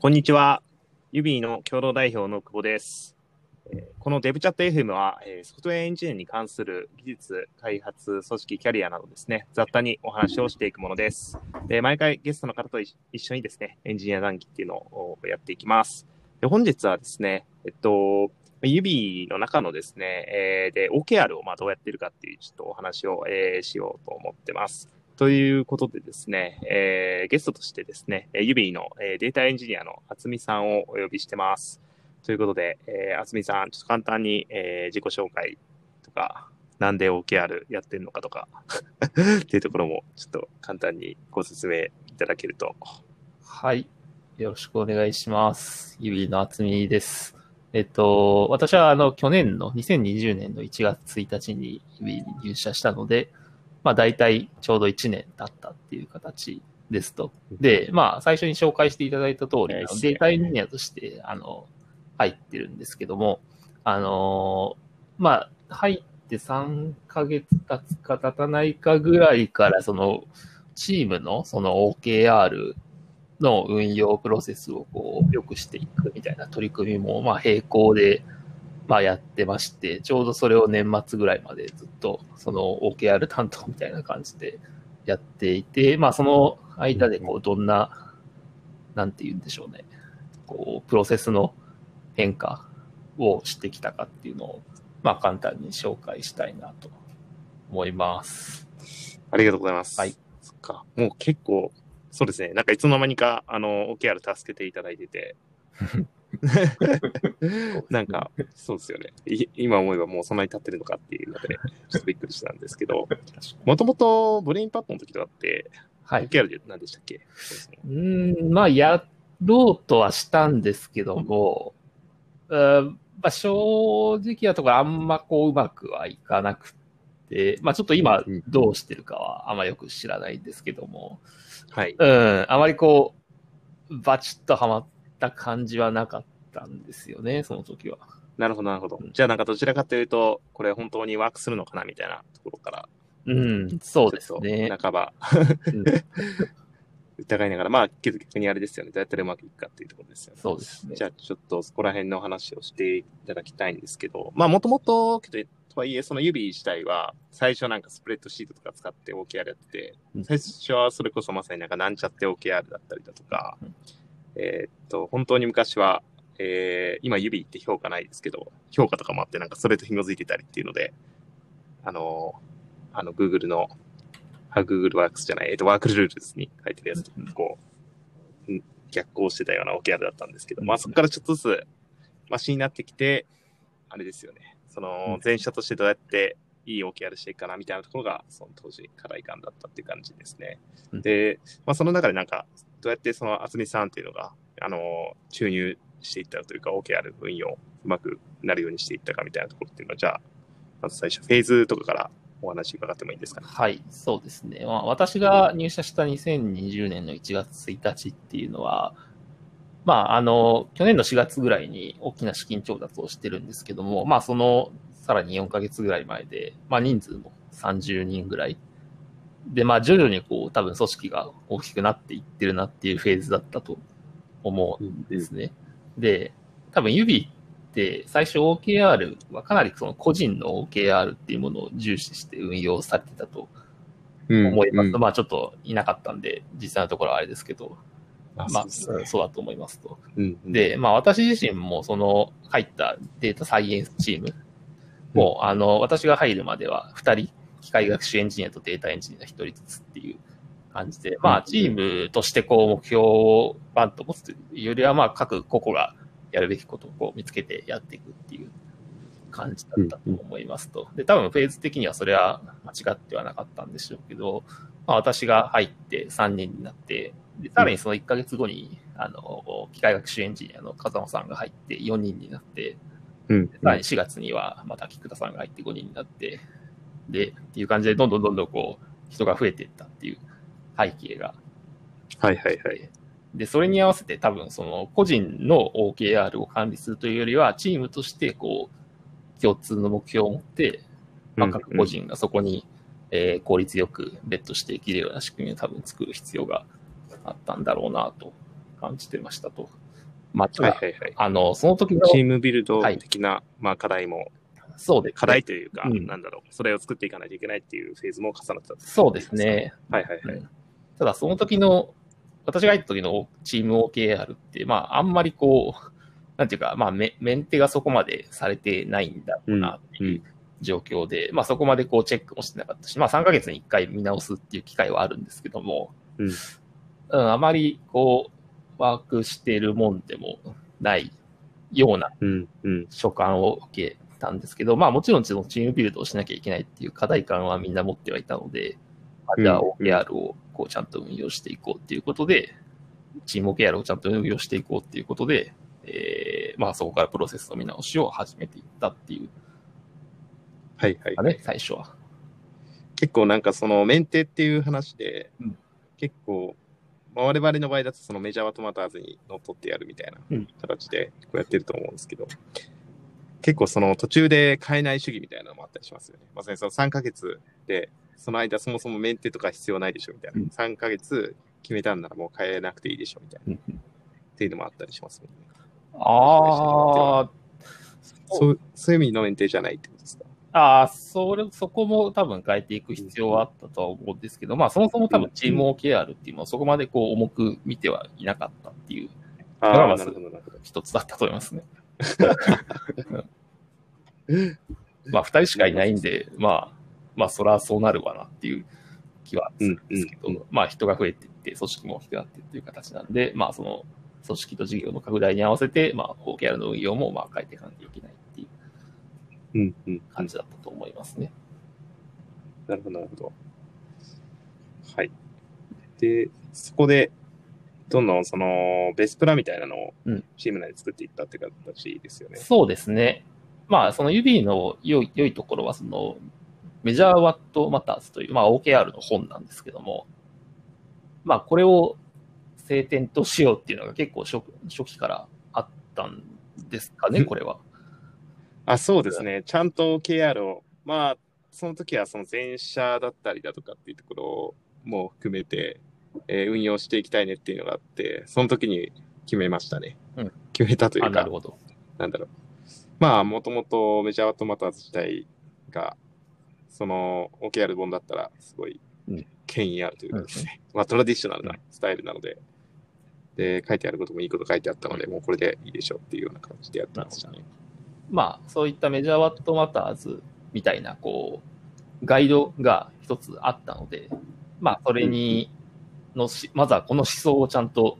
こんにちは。 Ubieの共同代表の久保です。このデブチャット FM は、ソフトウェアエンジニアに関する技術、開発、組織、キャリアなどですね、雑多にお話をしていくものです。で、毎回ゲストの方と一緒にですね、エンジニア談義っていうのをやっていきます。で、本日はですね、えっと、 Ubieの中のですね、えーで、OKR をまあどうやってるかっていうちょっとお話を、えーしようと思ってます。ということでですね、えーゲストとしてですね、 Ubieの、えーデータエンジニアの渥美さんをお呼びしてます。ということで、えー、厚みさん、ちょっと簡単に、えー自己紹介とか、なんで OKR やってるのかとか っていうところも、ちょっと簡単にご説明いただけると。はい。よろしくお願いします。ゆびのあつみです。えっと、私はあの、去年の2020年の1月1日にゆびに入社したので、まあ大体ちょうど1年経ったっていう形ですと。で、まあ最初に紹介していただいた通り、データエンジニアとして、あの、入ってるんですけども、あのまあ入って3ヶ月経つか経たないかぐらいから、その、チームのその OKR の運用プロセスをこう良くしていくみたいな取り組みもまあ並行でまあやってまして、ちょうどそれを年末ぐらいまでずっとその OKR 担当みたいな感じでやっていて、まあその間でこうどんな、なんて言うんでしょうね、こうプロセスの変化をしてきたかっていうのをまあ簡単に紹介したいなと思います。ありがとうございます。はい。そっか。もう結構、そうですね。なんかいつの間にか、あの、OKR 助けていただいてて。なんか、そうですよね。い今思えばもうそんなに経ってるのかっていうので、ちょっとびっくりしたんですけど、もともとブレインパッドの時とかって、はい。OKR で何でしたっけ？そうね。ん、まあ、やろうとはしたんですけども、うんまあ、正直なところあんまこううまくはいかなくて、まあちょっと今うんどうしてるかはあんまよく知らないんですけども、はい。うん、あまりこう、バチッとはまった感じはなかったんですよね、その時は。なるほど、なるほど。じゃあなんかどちらかというと、これ本当にワークするのかなみたいなところから、うん、そうですねと。半ばうん 疑いながら、まあ、けど逆にあれですよね。どうやったらうまくいくかっていうところですよね。そうですねじ。ゃあ、ちょっとそこら辺の話をしていただきたいんですけど、まあ、もともと、けど、とはいえ、その指自体は、最初なんかスプレッドシートとか使って OKR やっててうん、最初はそれこそまさになんかなんちゃって OKR だったりだとかうん、えーっと、本当に昔は、えー今指って評価ないですけど、評価とかもあってなんかそれと紐づいてたりっていうので、あの、あの、Google の、あ Google Works じゃない、えーっと、 Work Rules に書いてるやつとこう、うん逆行してたような OKR だったんですけど、まあそこからちょっとずつマシになってきて、あれですよね。その全社としてどうやっていい OKR していくかなみたいなところが、その当時課題感だったっていう感じですね。うんで、まあその中でなんか、どうやってその渥美さんっていうのが、あの、注入していったというか OKR 運用うまくなるようにしていったかみたいなところっていうのは、じゃあ、まず最初フェーズとかからお話伺ってもいいですかね？はい、そうですね。まあ、私が入社した2020年の1月1日っていうのは、まあ、あの、去年の4月ぐらいに大きな資金調達をしてるんですけども、まあ、その、さらに4ヶ月ぐらい前で、まあ、人数も30人ぐらい。で、まあ、徐々にこう、多分組織が大きくなっていってるなっていうフェーズだったと思うんですね。で、多分、指って最初 OKR はかなりその個人の OKR っていうものを重視して運用されてたと思います。うんまあちょっといなかったんで、実際のところはあれですけど、あまあそうだと思いますと。うんうんで、まあ私自身もその入ったデータサイエンスチームも、あの、私が入るまでは2人、機械学習エンジニアとデータエンジニア1人ずつっていう感じで、まあチームとしてこう目標をバンと持つというよりは、まあ各個々がやるべきことをこう見つけてやっていくっていう感じだったと思いますと。で、多分フェーズ的にはそれは間違ってはなかったんでしょうけど、まあ私が入って3人になって、で、さらにその1ヶ月後に、あの、機械学習エンジニアの風間さんが入って4人になって、うん。さらに4月にはまた菊田さんが入って5人になって、で、っていう感じでどんどんどんどんこう、人が増えていったっていう背景がはいはいはい。で、それに合わせて多分その個人の OKR を管理するというよりは、チームとしてこう、共通の目標を持って、まあ、各個人がそこに、えー効率よくベットしていけるような仕組みを多分作る必要があったんだろうなと感じてましたと。まあ、はいはいはい。あの、その時の、チームビルド的な、まあ課題も、そうですね課題というか、うんなんだろう、それを作っていかないといけないっていうフェーズも重なってた。そうですね。はいはいはい。うんただ、その時の、私が入った時のチーム OKR って、まあ、あんまりこう、なんていうか、まあメ、メンテがそこまでされてないんだろうなっていう状況で、まあ、そこまでこうチェックもしてなかったし、まあ、3ヶ月に1回見直すっていう機会はあるんですけども、うんうんあまりこう、ワークしているもんでもないようなうんうん。所感を受けたんですけど、まあもちろんそのチームビルドをしなきゃいけないっていう課題感はみんな持ってはいたので、まあじゃあうん OKR をこうちゃんと運用していこうっていうことで、チーム OKR をちゃんと運用していこうっていうことで、えー、まあそこからプロセスの見直しを始めていったっていう。はいはい。最初は。結構なんかそのメンテっていう話で、うん。結構、まあ、我々の場合だとそのメジャーはトマターズに乗っ取ってやるみたいなうん。形でこうやってると思うんですけど、結構その途中で変えない主義みたいなのもあったりしますよね。まさにその3ヶ月で、その間そもそもメンテとか必要ないでしょみたいな。うん3ヶ月決めたんならもう変えなくていいでしょみたいな。うんうんっていうのもあったりしますもんね。ああ、そうそういう意味のメンテじゃないってことですか？ああ、それ、そこも多分変えていく必要はあったとは思うんですけど、まあそもそも多分チーム OKR っていうのはそこまでこう重く見てはいなかったっていうああ、まあなるほど、なるほど。一つだったと思いますね。まあ、二人しかいないんで、まあ、まあ、そらそうなるわなっていう気はするんですけど、うんうんまあ、人が増えていって、組織も大きくなっていっていう形なんで、まあ、その、組織と事業の拡大に合わせて、まあ、OKR の運用も、まあ、変えていかなきゃいけないっていううんうん。感じだったと思いますね。なるほど、なるほど。はい。で、そこで、どんどんその、ベースプラみたいなのをうんチーム内で作っていったって形ですよね。そうですね。まあ、その指の良い良いところは、その、メジャーワットマターズという、まあ、OKR の本なんですけども、まあ、これを晴天としようっていうのが結構初初期からあったんですかね、うんこれは。あ、そうですね。ちゃんと KR を、まあ、その時はその前者だったりだとかっていうところも含めて、えー運用していきたいねっていうのがあって、その時に決めましたね。うん決めたといあ、うかなる、ほど。なんだろう。まあ、もともとメジャーワットマターズ自体が、その OKR 本だったら、すごいうん権威あるというかですね、まあ、トラディショナルなスタイルなので、で、書いてあることもいいこと書いてあったので、もうこれでいいでしょうっていうような感じでやってましたね。まあ、そういったメジャーワットマターズみたいな、こう、ガイドが一つあったので、まあ、それにのし、まずはこの思想をちゃんと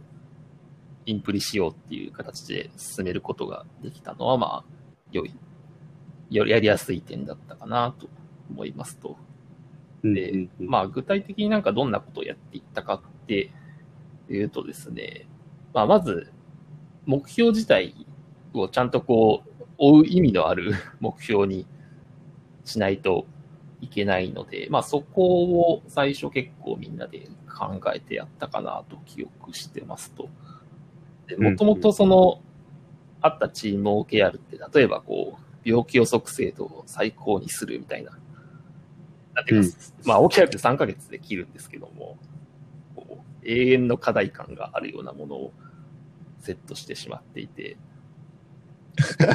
インプリしようっていう形で進めることができたのは、まあ、良い、よりやりやすい点だったかなと思いますと。でうんうんうんまあ、具体的になんかどんなことをやっていったかっていうとですね、まあ、まず、目標自体をちゃんとこう、追う意味のある 目標にしないといけないので、まあ、そこを最初結構みんなで考えてやったかなと記憶してますと。もともとその、あったチーム OKR って、例えばこう、病気予測精度を最高にするみたいな。なんていうか、まあ OKR って3ヶ月で切るんですけども、こう永遠の課題感があるようなものをセットしてしまっていて、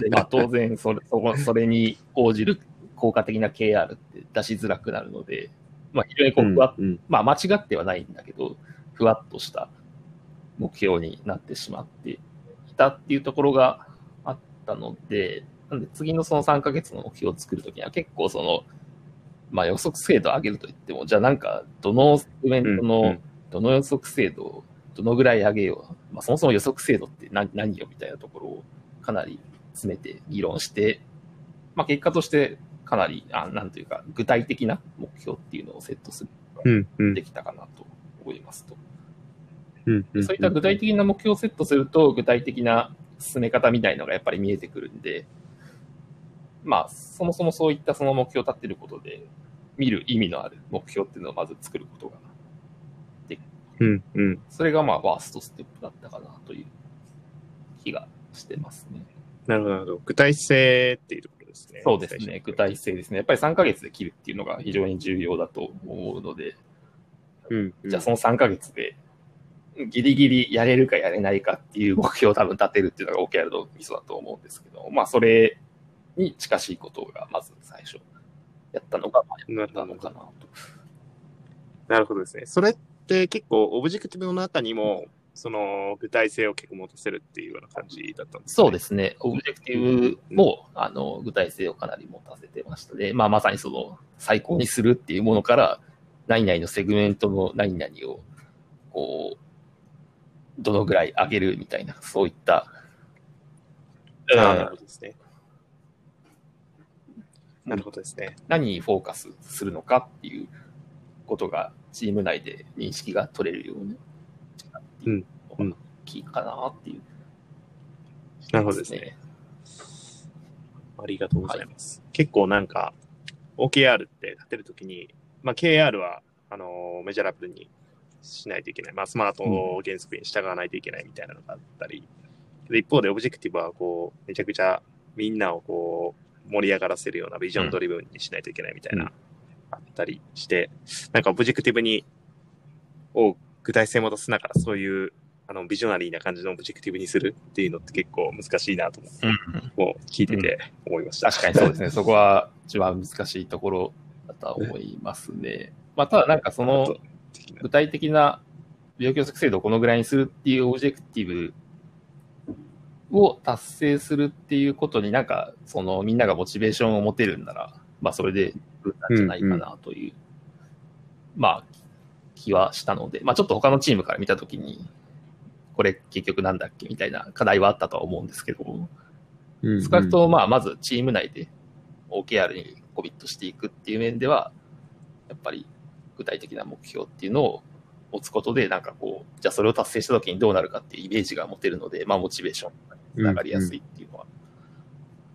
でまあ当然それそこそれに応じる効果的な KR って出しづらくなるので、まあ非常にこうふわっうんうんまあ間違ってはないんだけど、ふわっとした目標になってしまっていたっていうところがあったので、なんで次のその3ヶ月の目標を作るときには結構その、まあ予測精度を上げると言っても、じゃあなんかどのセグメントのんどの予測精度をどのぐらい上げよう。まあそもそも予測精度って何何よみたいなところをかなり詰めて議論して、まあ結果としてかなり、あなんというか具体的な目標っていうのをセットすることができたかなと思いますと。うんうんそういった具体的な目標をセットすると、具体的な進め方みたいのがやっぱり見えてくるんで、まあ、そもそもそういったその目標を立ってることで、見る意味のある目標っていうのをまず作ることが、うんうんそれがまあ、ワーストステップだったかなという気がしてますね。なるほど。具体性っていうところですね。そうですね、具体性ですね。やっぱり3ヶ月で切るっていうのが非常に重要だと思うので、うんうんじゃあその3ヶ月でギリギリやれるかやれないかっていう目標を多分立てるっていうのが OKR のミソだと思うんですけど、まあそれに近しいことがまず最初やったのが、まあやったのかなと。なるほどですね。それって結構 objective の中にも、その具体性を結構持たせるっていうような感じだったんですそうですね。 objective も、あの、具体性をかなり持たせてましたね。まあ、まさにその、最高にするっていうものから、何々のセグメントの何々を、こう、どのぐらい上げるみたいな、そういった、うんなるほどですね。なるほどですね。何にフォーカスするのかっていうことが、チーム内で認識が取れるようにうのが大きいかなっていう、なるほどですね。ありがとうございます。結構なんか、OKR って立てるときに、まあ、KR は、あのメジャラブルにしないといけない。まあ、スマート原則に従わないといけないみたいなのがあったり、で一方で objective は、こう、めちゃくちゃみんなをこう、盛り上がらせるような vision driven にしないといけないみたいな、うん。あったりして、なんか objective に、を具体性を持たせながら、そういう、あの、 visionary な感じの objective にするっていうのって結構難しいなと思って、うんもう聞いてて思いました。確かにそうですね。そこは一番難しいところだとは思いますね。まあ、ただなんかその具体的な病気予測精度をこのぐらいにするっていうオブジェクティブを達成するっていうことになんかそのみんながモチベーションを持てるんなら、まあそれでんじゃないかなという、まあ気はしたので、まあちょっと他のチームから見たときに、これ結局なんだっけみたいな課題はあったとは思うんですけど、少なくとも、まあ、まずチーム内で OKR にコミットしていくっていう面では、やっぱり具体的な目標っていうのを持つことで、なんかこう、じゃあそれを達成した時にどうなるかっていうイメージが持てるので、まあ、モチベーションにつながりやすいっていうのは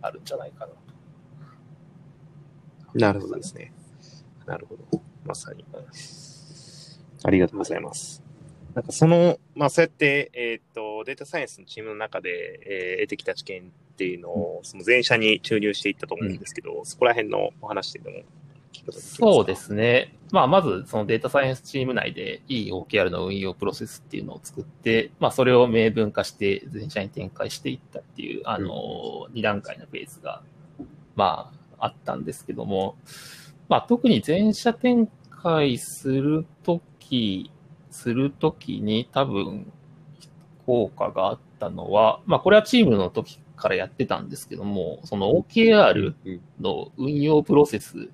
あるんじゃないかなと。なるほどですね。なるほど。まさに。ありがとうございます。なんかその、まあそうやって、えっ、と、データサイエンスのチームの中で、えー得てきた知見っていうのを、その全社に注入していったと思うんですけど、そこら辺のお話っていうのも聞くことできますか？そうで。すね。まあ、まず、そのデータサイエンスチーム内でいい OKR の運用プロセスっていうのを作って、まあ、それを明文化して全社に展開していったっていう、あの、2段階のフェーズが、まあ、あったんですけども、まあ、特に全社展開するとき、するときに多分、効果があったのは、まあ、これはチームの時からやってたんですけども、その OKR うんの運用プロセス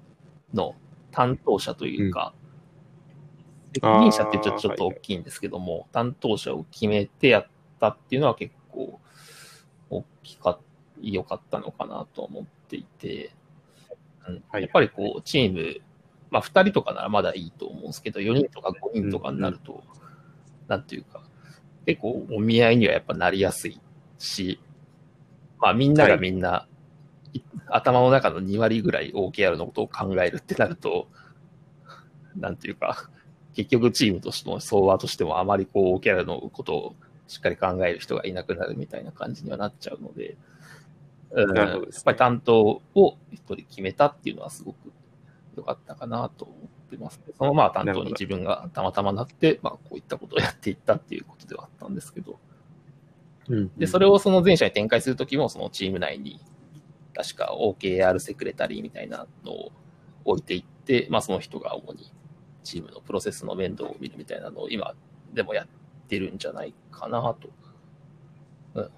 の担当者というか、責任者ってちょっと大きいんですけども、担当者を決めてやったっていうのは結構大きか良かったのかなと思っていて、うん。はい。やっぱりこう、チーム、まあ2人とかならまだいいと思うんですけど、4人とか5人とかになると、なんていうか、結構お見合いにはやっぱなりやすいし、まあみんながみんな、い頭の中の2割ぐらい OKR のことを考えるってなると、なんていうか、結局チームとしても、相和としてもあまりこう OKR のことをしっかり考える人がいなくなるみたいな感じにはなっちゃうので、うんね。やっぱり担当を一人決めたっていうのはすごく良かったかなと思ってます、ね。そのまあ担当に自分がたまたまなって、まあこういったことをやっていったっていうことではあったんですけど、うんで、それをその全社に展開するときも、そのチーム内に、確か OKR セクレタリーみたいなのを置いていって、まあその人が主にチームのプロセスの面倒を見るみたいなのを今でもやってるんじゃないかなと。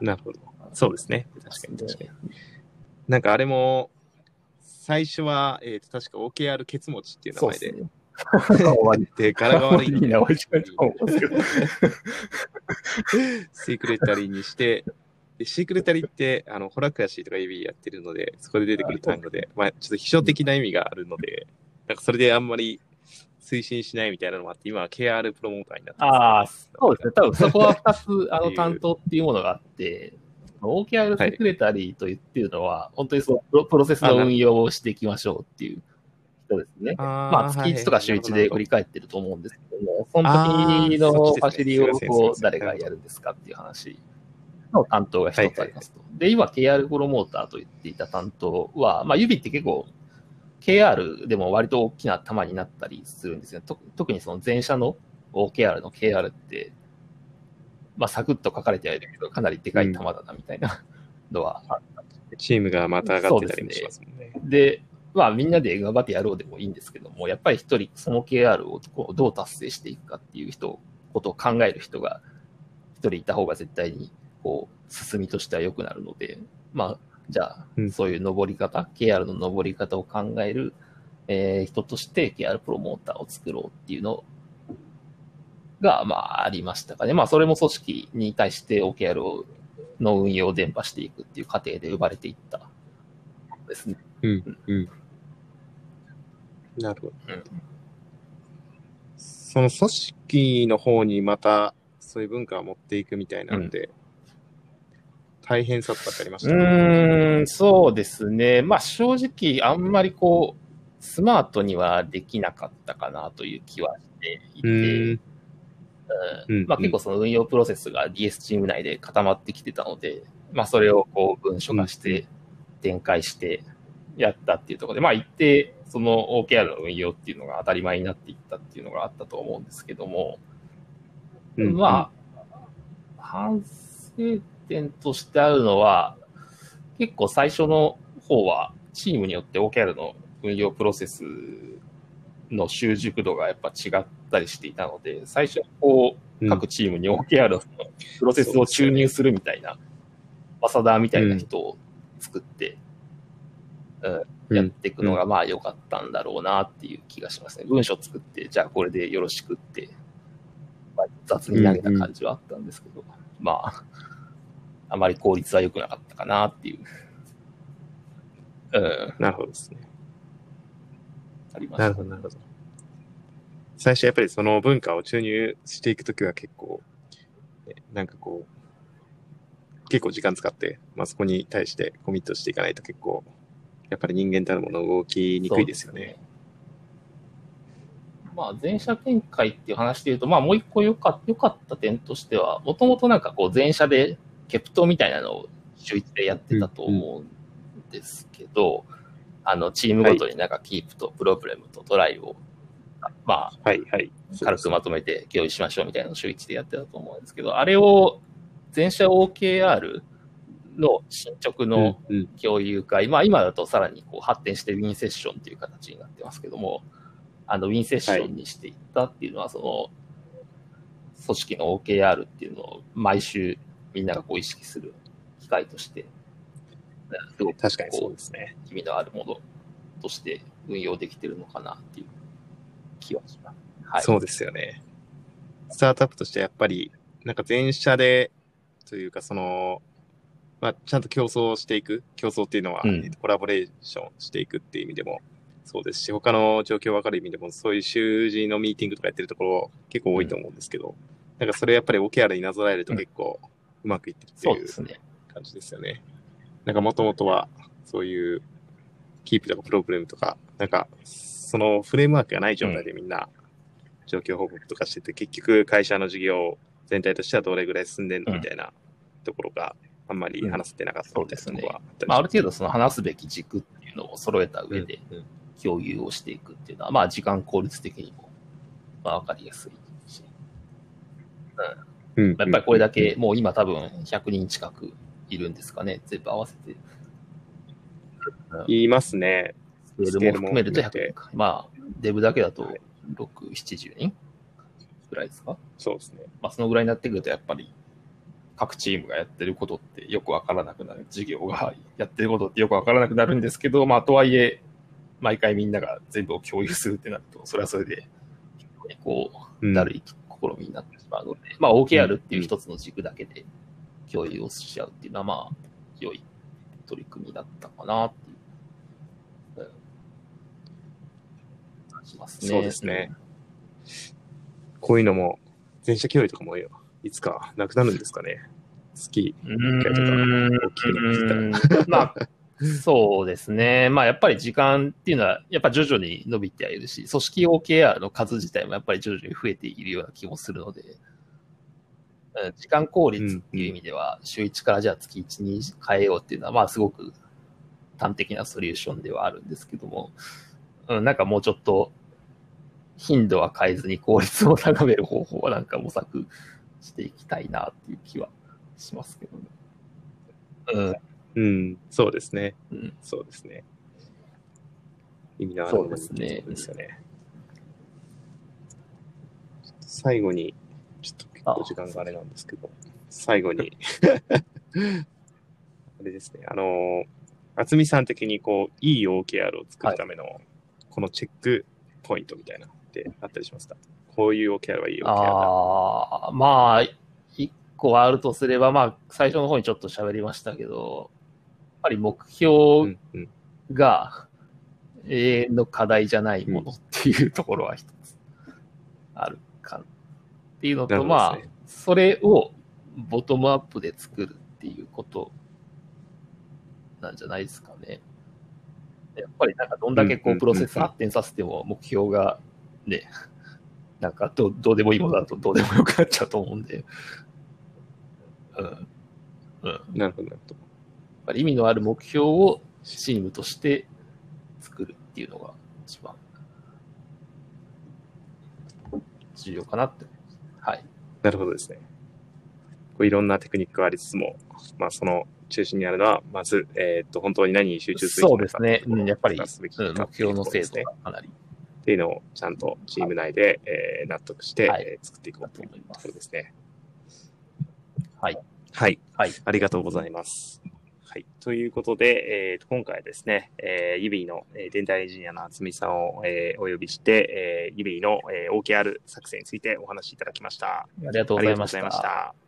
なるほど。そうですね。確かに確かに。なんかあれも、最初は、えっ、と、確か OKR ケツ持ちっていう名前で、で 柄が悪いんですけど。セクレタリーにして、でシークレタリーって、あの、ホラクラシーとか指やってるので、そこで出てくる単語で、まあ、ちょっと秘書的な意味があるので、なんかそれであんまり推進しないみたいなのもあって、今は KR プロモーターになってああ、ます、そうですね。多分そこは2つ、あの、担当っていうものがあって、OKR セクレタリーと言ってるのは、本当にそのプロプロセスの運用をしていきましょうっていう人ですね。あーまあ、月1とか週1で振り返ってると思うんですけども、その時のファシリをこう誰がやるんですかっていう話の担当が一つありますと。で、今 KR プロモーターと言っていた担当は、まあ、指って結構 KR でも割と大きな玉になったりするんですよ。と特にその前者の OKR の KR って、まあ、サクッと書かれてはいるけど、かなりでかい球だなみたいな のはあったチームがまた上がってたりもしますもんね。で、まあみんなで頑張ってやろうでもいいんですけども、やっぱり一人その KR をこうどう達成していくかっていう人、ことを考える人が一人いた方が絶対にこう進みとしては良くなるので、まあじゃあうん。そういう登り方、KR の登り方を考える、えー人として KR プロモーターを作ろうっていうのが、まあありましたかね。まあそれも組織に対して OKR をの運用を伝播していくっていう過程で生まれていったですね。うん、うん。なるほど。うんその組織の方にまたそういう文化を持っていくみたいなんで、大変さとかってありましうた、ーん、そうですね。まあ正直、あんまりこう、スマートにはできなかったかなという気はしていて、うーんまあ結構その運用プロセスが DS チーム内で固まってきてたので、まあそれをこう文書化して展開してやったっていうところで、まあ一定その OKR の運用っていうのが当たり前になっていったっていうのがあったと思うんですけども、うんまあ、反省点としてあるのは、結構最初の方は、チームによって OKR の運用プロセスの習熟度がやっぱ違ったりしていたので、最初こう、うん各チームに OKR のプロセスを注入するみたいな、マサダーみたいな人を作って、うん。やっていくのがまあ良かったんだろうなっていう気がしますね。文章作って、じゃあこれでよろしくって、まあ、雑に投げた感じはあったんですけど、まあ、あまり効率は良くなかったかなっていう、うん、なるほどですね。あります。なるほど、なるほど。最初やっぱりその文化を注入していくときは結構、ねなんかこう、結構時間使って、まあそこに対してコミットしていかないと結構、やっぱり人間たるもの動きにくいですよね。まあ、全社展開っていう話で言うと、まあ、もう一個良か良かった点としては、もともとなんかこう、全社でケプトみたいなのを週一でやってたと思うんですけど、あの、チームごとになんかキープとプロブレムとトライを、まあ、はい、はい。軽くまとめて共有しましょうみたいなのを週一でやってたと思うんですけど、あれを全社 OKR の進捗のうん、うん。共有会、まあ今だとさらにこう発展してウィンセッションっていう形になってますけども、あのウィンセッションにしていったっていうのは、その、組織の OKR っていうのを毎週みんながこう意識する機会として、すごく確かにそうですね。意味のあるものとして運用できてるのかなっていう気はします。はい。そうですよね。スタートアップとしてやっぱり、なんか全社で、というかその、まあ、ちゃんと競争していく、競争っていうのは、うんえっとコラボレーションしていくっていう意味でもそうですし、他の状況を分かる意味でも、そういう習字のミーティングとかやってるところ結構多いと思うんですけど、なんかそれやっぱり OKR になぞらえると結構うまくいってるっていうそうですね。感じですよね。なんかもともとはそういうキープとかプログラムとか、なんかそのフレームワークがない状態でみんな状況報告とかしてて、結局会社の事業全体としてはどれぐらい進んでんのみたいなところがあんまり話せてなかったみたいなところは。あったりしまあ、ある程度その話すべき軸っていうのを揃えた上で共有をしていくっていうのは、まあ時間効率的にも、まあわかりやすいし、うん。やっぱりこれだけもう今多分100人近くいるんですかね、全部合わせて。言いますね。スケールも含めると100スケールも含めて人か。まあ、デブだけだとはい6、70人ぐらいですか？そうですね。まあ、そのぐらいになってくると、やっぱり、各チームがやってることってよくわからなくなる。事業がやってることってよくわからなくなるんですけど、まあ、とはいえ、毎回みんなが全部を共有するってなると、それはそれで、こう、うんだるい試みになってしまうので、まあ、OKR っていう一つの軸だけで共有をし合うっていうのは、まあ、良い取り組みだったかなっていう、うん、感じますね。そうですね。こういうのも、全社共有とかもいつかなくなるんですかね。月。うーん回とか大きまあ、そうですね。まあ、やっぱり時間っていうのは、やっぱ徐々に伸びてはいるし、組織 OKR の数自体もやっぱり徐々に増えているような気もするので、うん時間効率っていう意味では、週1からじゃあ月1に変えようっていうのは、まあ、すごく端的なソリューションではあるんですけども、うん、なんかもうちょっと、頻度は変えずに効率を高める方法はなんか模索していきたいなっていう気はしますけどね。うん、そうですね。うん。うん。そうですね。意味のあるそうですねそうですよね。最後に、ちょっと結構時間があれなんですけど、最後に、あれですね、あの、渥美さん的にこう、いい OKR を作るための、このチェックポイントみたいなのってあったりしますか？こういう OKR はいい OKR だ。ああ、まあ、一個あるとすれば、まあ、最初の方にちょっと喋りましたけど、やっぱり目う標んうん。が永遠の課題じゃないものっていうところは一つあるかっていうのと、なるほどまあそれをボトムアップで作るっていうことなんじゃないですかね。やっぱりなんかどんだけこうプロセス発展させても目標がね、なんかどうどうでもいいものだとどうでもよくなっちゃうと思うんで、うん。うん。なるほど、なるほど。ぱり意味のある目標をチームとして作るっていうのが一番重要かなって。はい。なるほどですね。こういろんなテクニックがありつつも、まあ、その中心にあるのは、まず、えーっと、本当に何に集中するそうですね。うん、やっぱり、すべきうん、目標の精度がかなりっていうのをちゃんとチーム内で、えー納得して、はいえー作っていこうというところですね。はい。はい。はい。ありがとうございます。はい。ということで、えーと今回はですね、えー、ユビーの、えーデンタルエンジニアの厚美さんを、えーお呼びして、えー、ユビーの、えー OKR 作成についてお話しいただきました。ありがとうございました。